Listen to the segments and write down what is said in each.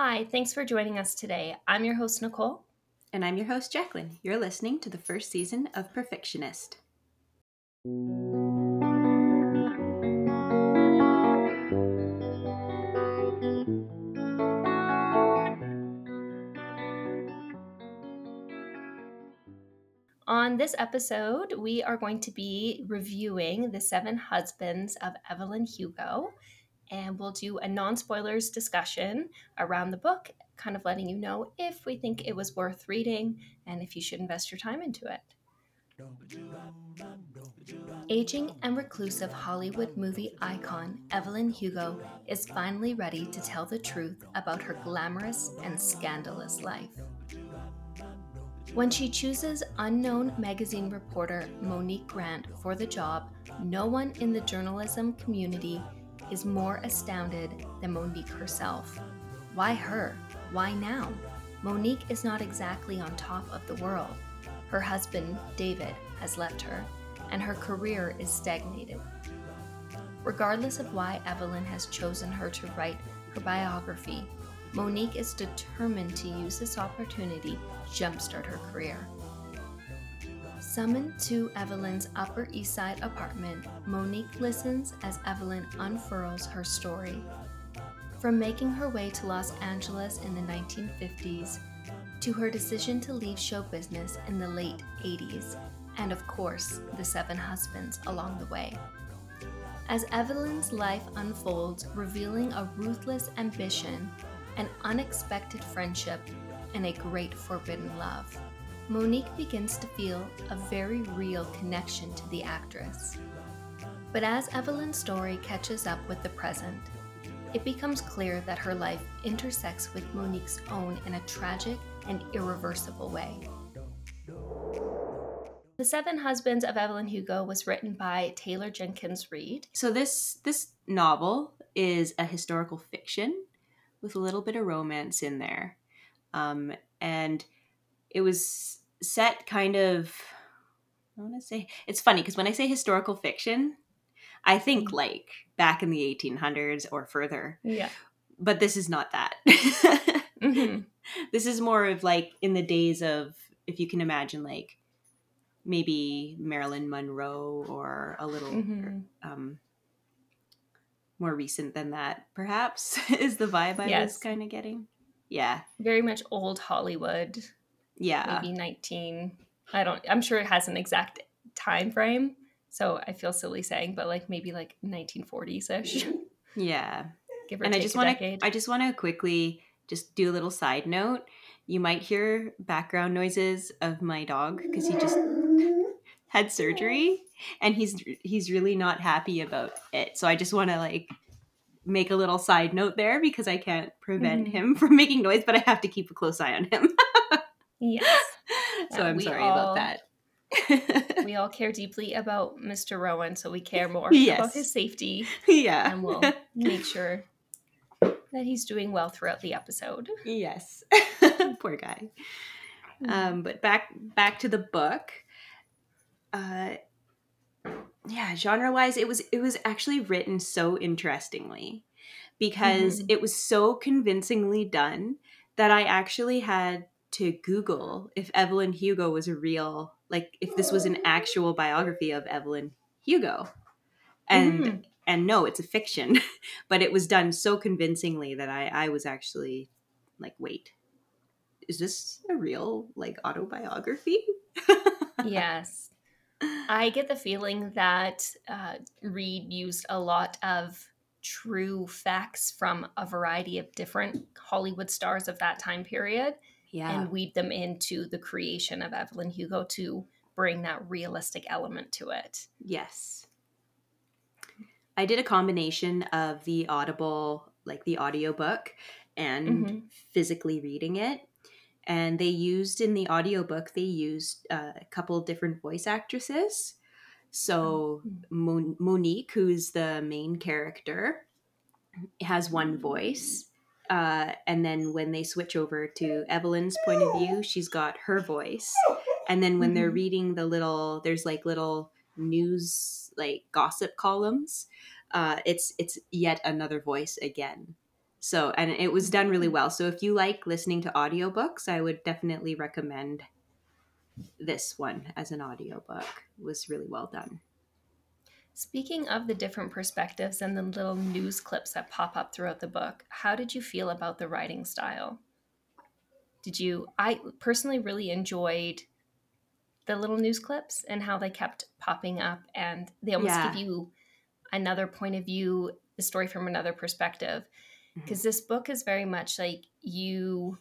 Hi, thanks for joining us today. I'm your host, Nicole. And I'm your host, Jacqueline. You're listening to the first season of Perfectionist. On this episode, we are going to be reviewing The Seven Husbands of Evelyn Hugo, and we'll do a non spoilers discussion around the book, kind of letting you know if we think it was worth reading and if you should invest your time into it. Aging and reclusive Hollywood movie icon Evelyn Hugo is finally ready to tell the truth about her glamorous and scandalous life. When she chooses unknown magazine reporter Monique Grant for the job, no one in the journalism community is more astounded than Monique herself. Why her? Why now? Monique is not exactly on top of the world. Her husband, David, has left her, and her career is stagnated. Regardless of why Evelyn has chosen her to write her biography, Monique is determined to use this opportunity to jumpstart her career. Summoned to Evelyn's Upper East Side apartment, Monique listens as Evelyn unfurls her story. From making her way to Los Angeles in the 1950s, to her decision to leave show business in the late 80s, and of course, the seven husbands along the way. As Evelyn's life unfolds, revealing a ruthless ambition an unexpected friendship, and a great forbidden love. Monique begins to feel a very real connection to the actress. But as Evelyn's story catches up with the present, it becomes clear that her life intersects with Monique's own in a tragic and irreversible way. The Seven Husbands of Evelyn Hugo was written by Taylor Jenkins Reid. So this this novel is a historical fiction with a little bit of romance in there. Um, and it was set kind of, I want to say, it's funny because when I say historical fiction, I think mm-hmm. like back in the 1800s or further. Yeah. But this is not that. mm-hmm. This is more of like in the days of, if you can imagine, like maybe Marilyn Monroe or a little mm-hmm. um, more recent than that, perhaps, is the vibe I yes. was kind of getting. Yeah. Very much old Hollywood. Yeah. Maybe 19. I don't, I'm sure it has an exact time frame. So I feel silly saying, but like maybe like 1940s ish. Yeah. Give or and I just want to, I just want to quickly just do a little side note. You might hear background noises of my dog because he just had surgery and he's he's really not happy about it. So I just want to like make a little side note there because I can't prevent mm-hmm. him from making noise, but I have to keep a close eye on him. yes. So I'm sorry all, about that. we all care deeply about Mr. Rowan, so we care more yes. about his safety. Yeah. And we'll make sure that he's doing well throughout the episode. Yes. Poor guy. Mm-hmm. Um, but back back to the book. Uh, yeah, genre wise, it was it was actually written so interestingly because mm-hmm. it was so convincingly done that I actually had to Google if Evelyn Hugo was a real like if this was an actual biography of Evelyn Hugo. And mm. and no, it's a fiction, but it was done so convincingly that I I was actually like, wait, is this a real like autobiography? yes. I get the feeling that uh, Reid used a lot of true facts from a variety of different Hollywood stars of that time period yeah. and weave them into the creation of Evelyn Hugo to bring that realistic element to it. Yes. I did a combination of the audible, like the audiobook, and mm-hmm. physically reading it and they used in the audiobook they used uh, a couple different voice actresses so oh, hmm. Mon- monique who's the main character has one voice uh, and then when they switch over to evelyn's point of view she's got her voice and then when mm-hmm. they're reading the little there's like little news like gossip columns uh, it's it's yet another voice again So, and it was done really well. So, if you like listening to audiobooks, I would definitely recommend this one as an audiobook. It was really well done. Speaking of the different perspectives and the little news clips that pop up throughout the book, how did you feel about the writing style? Did you, I personally really enjoyed the little news clips and how they kept popping up and they almost yeah. give you another point of view, the story from another perspective. Because mm-hmm. this book is very much like you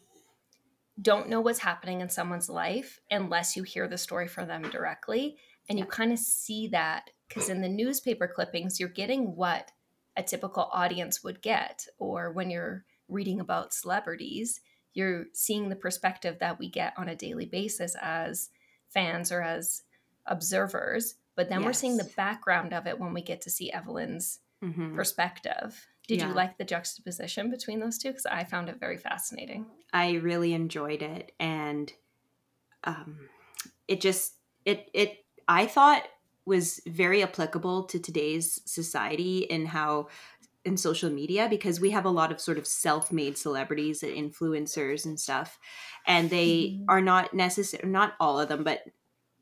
don't know what's happening in someone's life unless you hear the story from them directly. And you kind of see that because in the newspaper clippings, you're getting what a typical audience would get. Or when you're reading about celebrities, you're seeing the perspective that we get on a daily basis as fans or as observers. But then yes. we're seeing the background of it when we get to see Evelyn's mm-hmm. perspective. Did yeah. you like the juxtaposition between those two? Because I found it very fascinating. I really enjoyed it, and um, it just it it I thought was very applicable to today's society and how in social media because we have a lot of sort of self-made celebrities and influencers and stuff and they mm-hmm. are not necessary not all of them but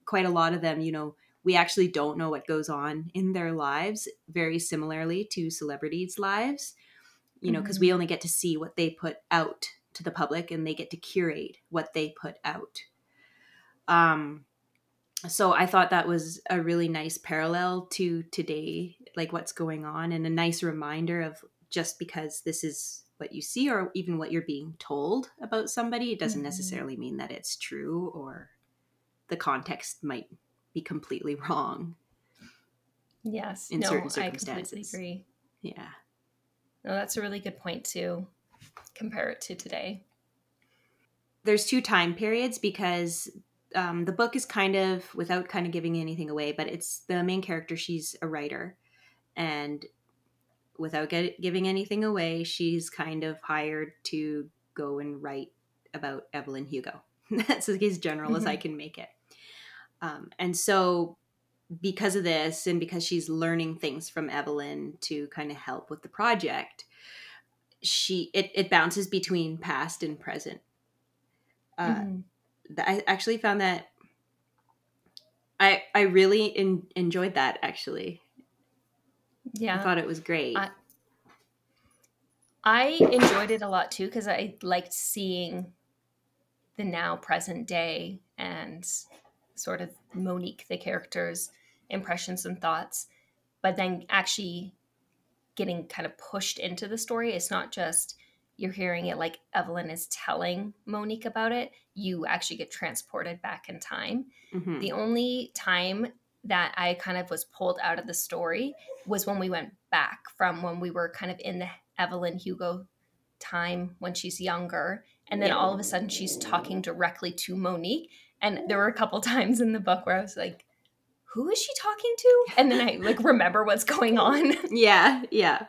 quite a lot of them you know we actually don't know what goes on in their lives very similarly to celebrities lives you know because mm-hmm. we only get to see what they put out to the public and they get to curate what they put out um so i thought that was a really nice parallel to today like what's going on and a nice reminder of just because this is what you see or even what you're being told about somebody it doesn't mm-hmm. necessarily mean that it's true or the context might be completely wrong. Yes. In no, certain circumstances. I completely agree. Yeah. No, that's a really good point to compare it to today. There's two time periods because um, the book is kind of without kind of giving anything away, but it's the main character. She's a writer, and without get, giving anything away, she's kind of hired to go and write about Evelyn Hugo. That's as general mm-hmm. as I mm-hmm. can make it. Um, and so, because of this, and because she's learning things from Evelyn to kind of help with the project, she it, it bounces between past and present. Uh, mm-hmm. I actually found that I I really in, enjoyed that actually. Yeah, I thought it was great. I, I enjoyed it a lot too because I liked seeing the now present day and sort of Monique, the character's impressions and thoughts, but then actually getting kind of pushed into the story. It's not just you're hearing it like Evelyn is telling Monique about it, you actually get transported back in time. Mm-hmm. The only time that I kind of was pulled out of the story was when we went back from when we were kind of in the Evelyn Hugo time when she's younger. And then yeah. all of a sudden she's talking directly to Monique. And there were a couple times in the book where I was like, who is she talking to? And then I like remember what's going on. yeah, yeah.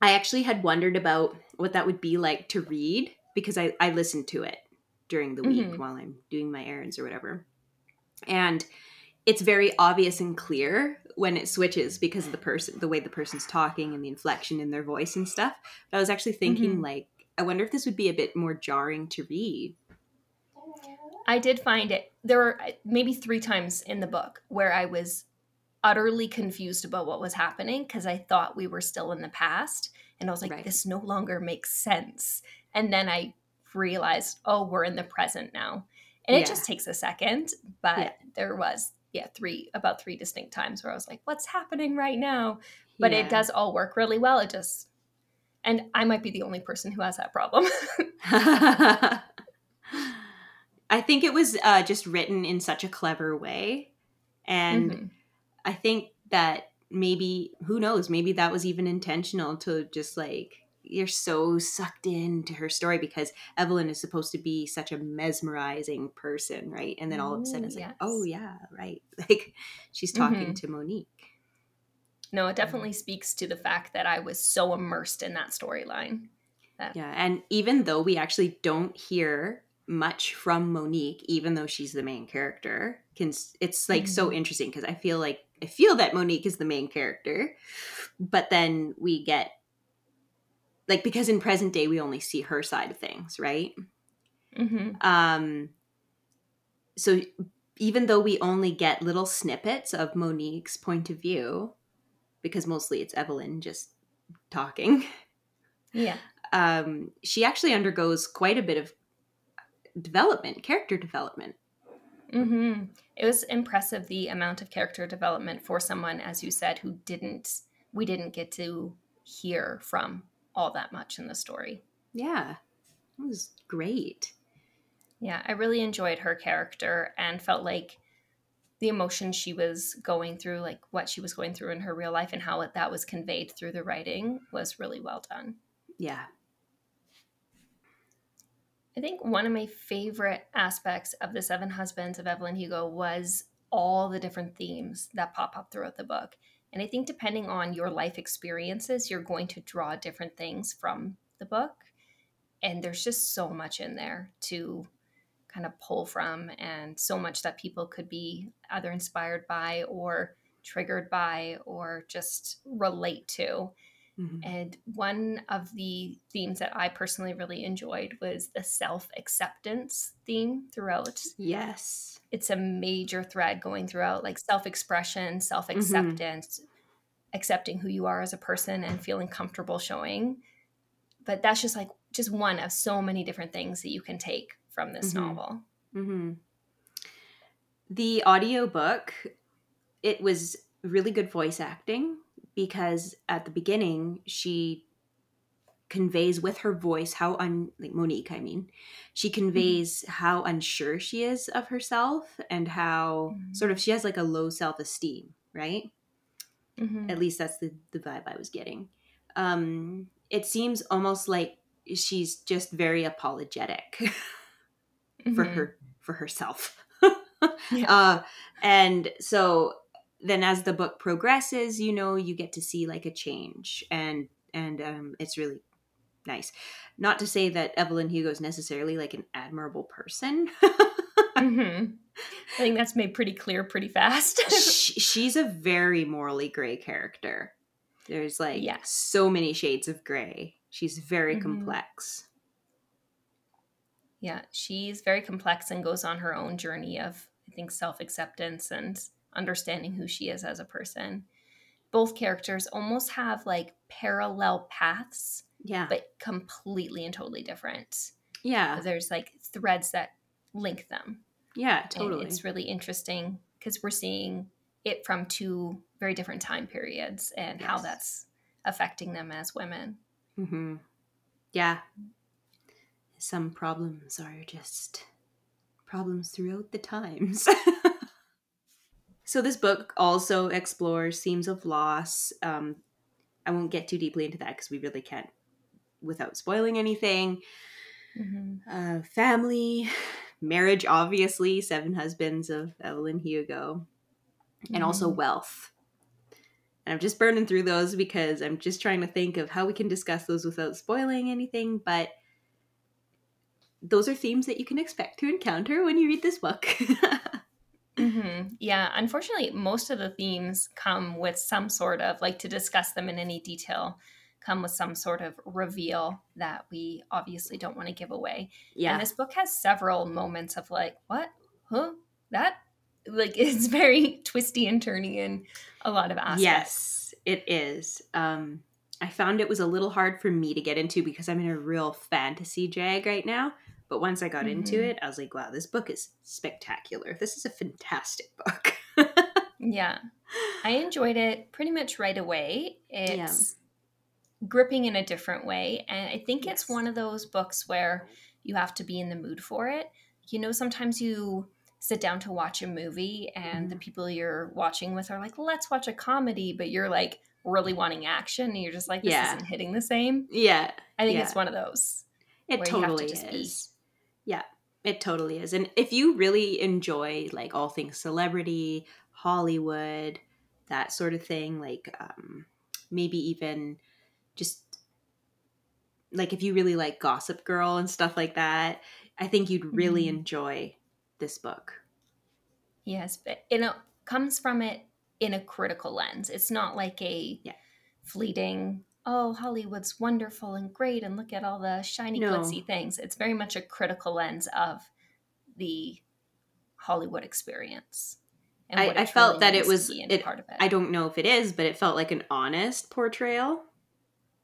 I actually had wondered about what that would be like to read because I, I listened to it during the week mm-hmm. while I'm doing my errands or whatever. And it's very obvious and clear when it switches because of the person the way the person's talking and the inflection in their voice and stuff. But I was actually thinking mm-hmm. like I wonder if this would be a bit more jarring to read I did find it. There were uh, maybe three times in the book where I was utterly confused about what was happening because I thought we were still in the past. And I was like, right. this no longer makes sense. And then I realized, oh, we're in the present now. And yeah. it just takes a second. But yeah. there was, yeah, three, about three distinct times where I was like, what's happening right now? But yeah. it does all work really well. It just, and I might be the only person who has that problem. I think it was uh, just written in such a clever way. And mm-hmm. I think that maybe, who knows, maybe that was even intentional to just like, you're so sucked into her story because Evelyn is supposed to be such a mesmerizing person, right? And then all of a sudden it's yes. like, oh, yeah, right. Like she's talking mm-hmm. to Monique. No, it definitely speaks to the fact that I was so immersed in that storyline. That- yeah. And even though we actually don't hear much from Monique, even though she's the main character. Can it's like mm-hmm. so interesting because I feel like I feel that Monique is the main character, but then we get like because in present day we only see her side of things, right? Mm-hmm. Um, so even though we only get little snippets of Monique's point of view, because mostly it's Evelyn just talking, Yeah. um, she actually undergoes quite a bit of development, character development. Mm-hmm. It was impressive the amount of character development for someone, as you said, who didn't we didn't get to hear from all that much in the story. Yeah, it was great. Yeah, I really enjoyed her character and felt like the emotion she was going through, like what she was going through in her real life and how that was conveyed through the writing was really well done. Yeah. I think one of my favorite aspects of The Seven Husbands of Evelyn Hugo was all the different themes that pop up throughout the book. And I think depending on your life experiences, you're going to draw different things from the book. And there's just so much in there to kind of pull from, and so much that people could be either inspired by or triggered by or just relate to. Mhm. And one of the themes that I personally really enjoyed was the self acceptance theme throughout. Yes. It's a major thread going throughout, like self expression, self acceptance, accepting who you are as a person and feeling comfortable showing. But that's just like just one of so many different things that you can take from this Mhm. novel. hmm The audiobook, it was really good voice acting because at the beginning she conveys with her voice how un like Monique, I mean, she conveys how unsure she is of herself and how Mhm. sort of she has like a low self esteem, right? Mhm. At least that's the, the vibe I was getting. Um, it seems almost like she's just very apologetic for Mhm. her for herself. Yeah. uh, and so then as the book progresses, you know, you get to see like a change and and um, it's really nice. Not to say that Evelyn Hugo is necessarily like an admirable person. Mhm. I think that's made pretty clear pretty fast. she, she's a very morally gray character. There's like Yeah. so many shades of gray. She's very Mhm. complex. Yeah, she's very complex and goes on her own journey of, I think, self acceptance and understanding who she is as a person. Both characters almost have like parallel paths, Yeah. but completely and totally different. yeah. There's like threads that link them. Yeah, And totally. it's really interesting because we're seeing it from two very different time periods and how that's affecting them as women. hmm Yeah. Some problems are just problems throughout the times. so, this book also explores themes of loss. Um, I won't get too deeply into that because we really can't without spoiling anything. Mhm. Uh, family, marriage, obviously, Seven Husbands of Evelyn Hugo, and also Mhm. wealth. And I'm just burning through those because I'm just trying to think of how we can discuss those without spoiling anything. But those are themes that you can expect to encounter when you read this book. hmm Yeah, unfortunately, most of the themes come with some sort of, like to discuss them in any detail, come with some sort of reveal that we obviously don't want to give away. Yeah. And this book has several moments of like, what? Huh? That? Like, it's very twisty and turny in a lot of aspects. Yes, it is. Um, I found it was a little hard for me to get into because I'm in a real fantasy jag right now. But once I got into Mhm. it, I was like, wow, this book is spectacular. This is a fantastic book. Yeah. I enjoyed it pretty much right away. It's gripping in a different way. And I think it's one of those books where you have to be in the mood for it. You know, sometimes you sit down to watch a movie and the people you're watching with are like, let's watch a comedy, but you're like really wanting action and you're just like, this Yeah. isn't hitting the same. yeah, I think Yeah. it's one of those. it where you have to totally just be. is. Yeah, it totally is. And if you really enjoy like all things celebrity, Hollywood, that sort of thing, like um, maybe even just like if you really like Gossip Girl and stuff like that, I think you'd really Mhm. enjoy this book. Yes, but it comes from it in a critical lens. It's not like a Yeah. fleeting, oh, Hollywood's wonderful and great and look at all the shiny, No. glitzy things. It's very much a critical lens of the Hollywood experience. and I- I felt that it was- it- part of it. I don't know if it is, but it felt like an honest portrayal.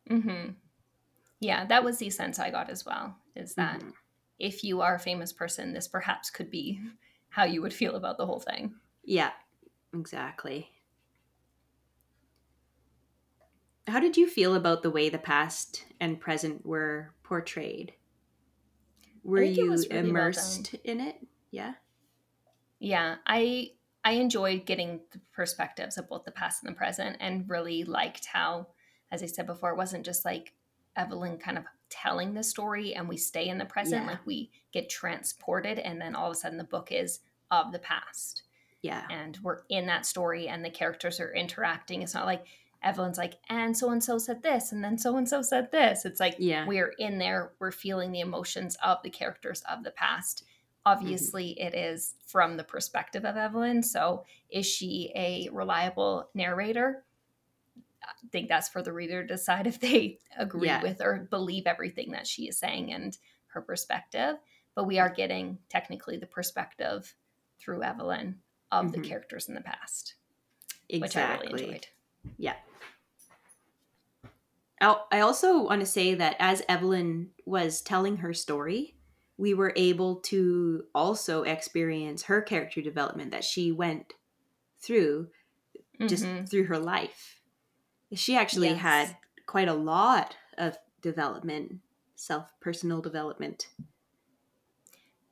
hmm Yeah, that was the sense I got as well. Is that Mhm. if you are a famous person, this perhaps could be how you would feel about the whole thing. Yeah, exactly. How did you feel about the way the past and present were portrayed? Were you really well immersed in it? Yeah. Yeah, I I enjoyed getting the perspectives of both the past and the present, and really liked how, as I said before, it wasn't just like Evelyn kind of telling the story and we stay in the present, Yeah. like we get transported, and then all of a sudden the book is of the past. Yeah. and we're in that story and the characters are interacting. It's not like Evelyn's like, and so and so said this, and then so and so said this. It's like Yeah. we're in there, we're feeling the emotions of the characters of the past. Obviously, it is from the perspective of Evelyn. So, is she a reliable narrator? I think that's for the reader to decide if they agree Yeah. with or believe everything that she is saying and her perspective. But we are getting technically the perspective through Evelyn of the Mhm. characters in the past, Exactly. which I really enjoyed. Yeah. I'll- also want to say that as Evelyn was telling her story, we were able to also experience her character development that she went through just Mhm. through her life. She actually Yes. had quite a lot of development, self personal development.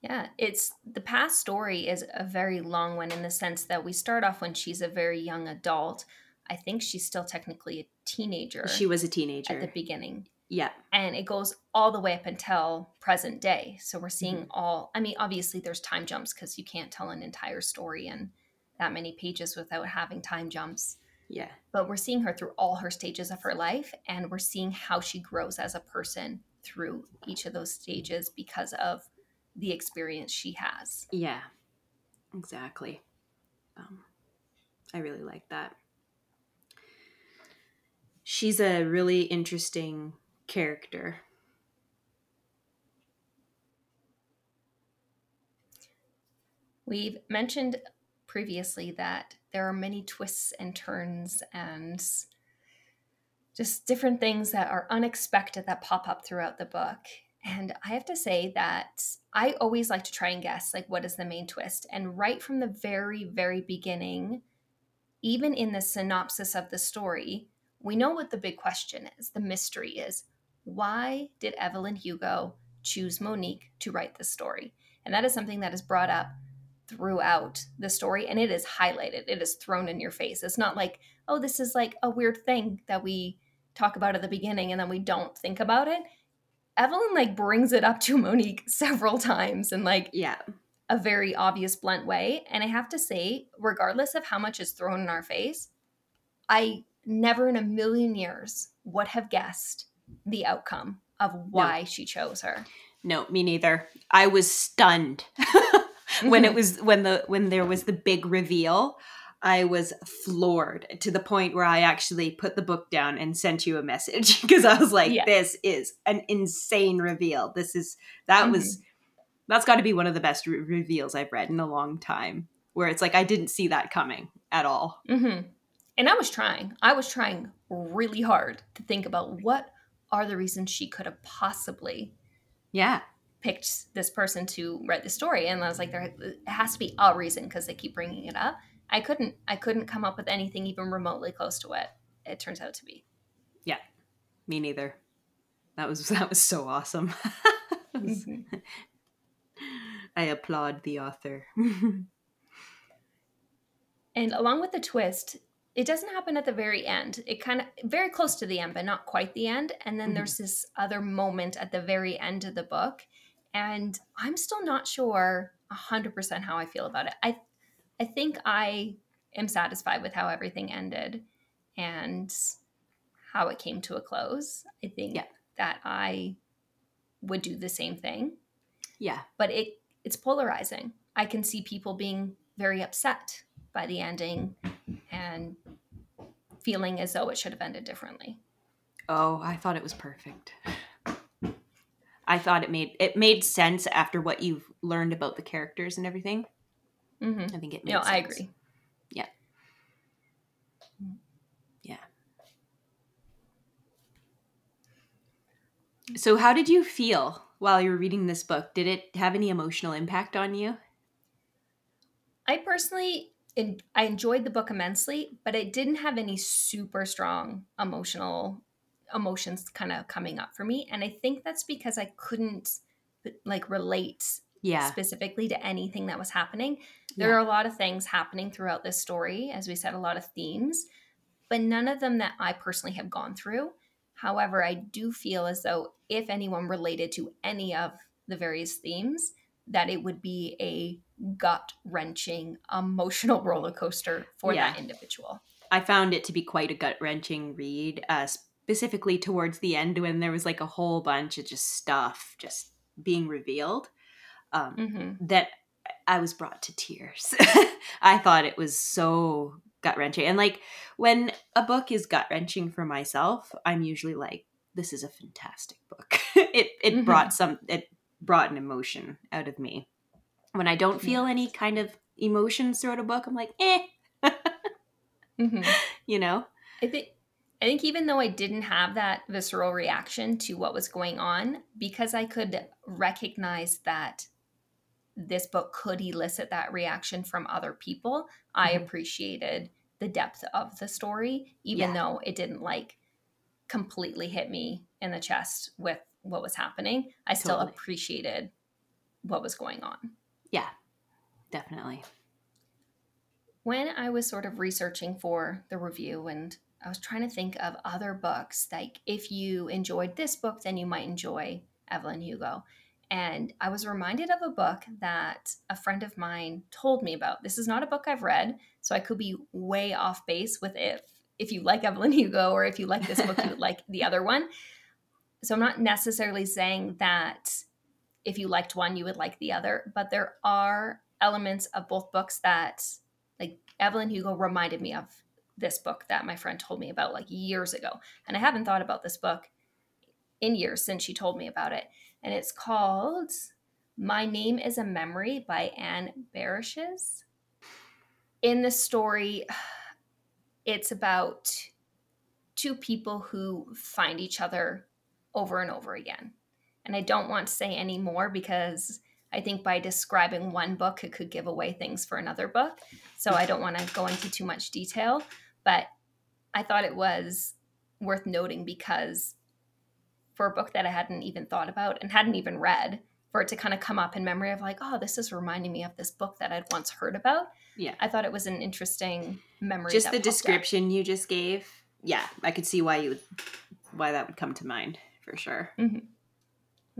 Yeah, it's the past story is a very long one in the sense that we start off when she's a very young adult. I think she's still technically a teenager She was a teenager at the beginning. yeah. And it goes all the way up until present day. So we're seeing Mm-hmm. all, I mean, obviously there's time jumps because you can't tell an entire story in that many pages without having time jumps. Yeah. but we're seeing her through all her stages of her life and we're seeing how she grows as a person through each of those stages because of the experience she has Yeah. Exactly. Um, I really like that. She's a really interesting character. we've mentioned previously that there are many twists and turns and just different things that are unexpected that pop up throughout the book and i have to say that i always like to try and guess like what is the main twist and right from the very very beginning even in the synopsis of the story we know what the big question is. The mystery is why did evelyn hugo choose monique to write this story? And that is something that is brought up throughout the story and it is highlighted. It is thrown in your face. It's not like oh this is like a weird thing that we talk about at the beginning and then we don't think about it. Evelyn like brings it up to monique several times in like Yeah. a very obvious blunt way. And i have to say regardless of how much is thrown in our face i never in a million years would have guessed the outcome of why she chose her No, me neither. I was stunned when it was when the when there was the big reveal. I was floored to the point where I actually put the book down and sent you a message because I was like, Yeah. "This is an insane reveal. This is that Mm-hmm. was that's got to be one of the best re- reveals I've read in a long time." Where it's like I didn't see that coming at all. hmm And I was trying. I was trying really hard to think about what are the reasons she could have possibly Yeah, picked this person to write the story. And I was like, there has to be a reason because they keep bringing it up. I couldn't. I couldn't come up with anything even remotely close to what it turns out to be. Yeah me neither. That was that was so awesome. Mhm. I applaud the author. And along with the twist, it doesn't happen at the very end. It kind of very close to the end, but not quite the end. And then Mhm. there's this other moment at the very end of the book, and I'm still not sure hundred percent how I feel about it. I I think I am satisfied with how everything ended and how it came to a close. I think Yeah. that I would do the same thing yeah, but it it's polarizing. I can see people being very upset by the ending and feeling as though it should have ended differently. Oh, I thought it was perfect. I thought it made it made sense after what you've learned about the characters and everything. Mm-hmm. I think it made No, sense. I agree. Yeah. Yeah. So how did you feel while you were reading this book? Did it have any emotional impact on you? I personally, I enjoyed the book immensely, but it didn't have any super strong emotional emotions kind of coming up for me, and I think that's because I couldn't like relate Yeah. specifically to anything that was happening. There Yeah. are a lot of things happening throughout this story, as we said, a lot of themes, but none of them that I personally have gone through. However, I do feel as though if anyone related to any of the various themes, that it would be a gut wrenching emotional roller coaster for Yeah. that individual. I found it to be quite a gut wrenching read, uh, specifically towards the end when there was like a whole bunch of just stuff just being revealed. Um, hmm that I was brought to tears. I thought it was so gut wrenching. And like when a book is gut wrenching for myself, I'm usually like, this is a fantastic book. it it Mhm. brought some it brought an emotion out of me. When I don't feel any kind of emotions throughout a book, I'm like, eh, hmm you know? I think I think even though I didn't have that visceral reaction to what was going on, because I could recognize that this book could elicit that reaction from other people, I Mhm. appreciated the depth of the story, even Yeah. though it didn't like completely hit me in the chest with what was happening. I still appreciated what was going on. Yeah. Definitely. when I was sort of researching for the review and I was trying to think of other books, like if you enjoyed this book, then you might enjoy Evelyn Hugo. And I was reminded of a book that a friend of mine told me about. This is not a book I've read, so I could be way off base with if if you like Evelyn Hugo or if you like this book, you would like the other one. So I'm not necessarily saying that if you liked one, you would like the other, but there are elements of both books that like Evelyn Hugo reminded me of this book that my friend told me about like years ago. And I haven't thought about this book in years since she told me about it. And it's called My Name is a Memory by Ann Brashares. In the story, it's about two people who find each other over and over again. And I don't want to say any more because I think by describing one book, it could give away things for another book. So I don't want to go into too much detail, but I thought it was worth noting because for a book that I hadn't even thought about and hadn't even read, for it to kind of come up in memory of like, oh, this is reminding me of this book that I'd once heard about. Yeah. I thought it was an interesting memory. Just the popped up. description you just gave. Yeah, I could see why you would why that would come to mind for sure. Mm-hmm.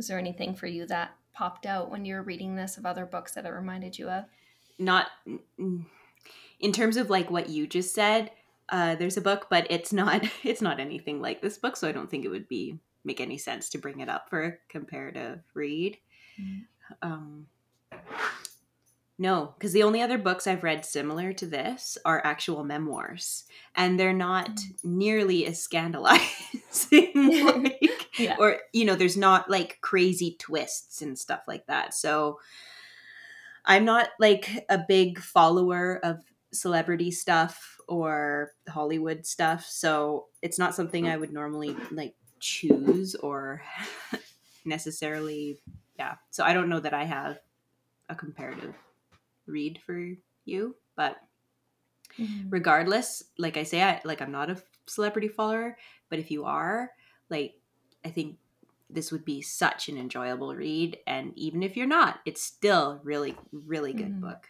Was there anything for you that popped out when you were reading this of other books that it reminded you of? not in terms of like what you just said uh there's a book but it's not it's not anything like this book so i don't think it would be make any sense to bring it up for a comparative read Mhm. um no because the only other books i've read similar to this are actual memoirs and they're not Mm. nearly as scandalizing like, Yeah. or you know there's not like crazy twists and stuff like that so i'm not like a big follower of celebrity stuff or hollywood stuff so it's not something i would normally like choose or necessarily yeah so i don't know that i have a comparative read for you but Mhm. regardless like i say i like i'm not a celebrity follower but if you are like i think this would be such an enjoyable read and even if you're not it's still really really good Mhm. book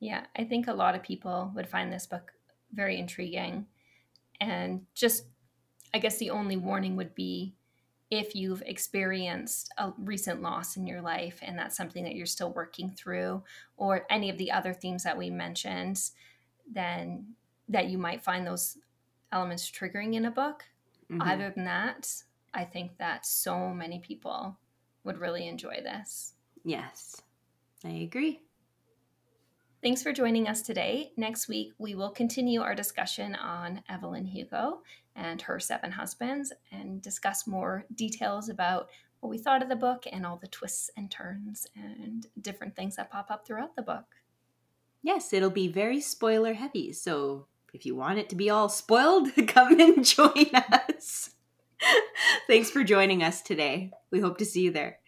Yeah, I think a lot of people would find this book very intriguing. And just, I guess the only warning would be if you've experienced a recent loss in your life and that's something that you're still working through, or any of the other themes that we mentioned, then that you might find those elements triggering in a book. Mhm. Other than that, I think that so many people would really enjoy this. yes i agree Thanks for joining us today. Next week, we will continue our discussion on Evelyn Hugo. And her seven husbands and discuss more details about what we thought of the book and all the twists and turns and different things that pop up throughout the book. Yes, it'll be very spoiler heavy. So if you want it to be all spoiled, come and join us. Thanks for joining us today. We hope to see you there.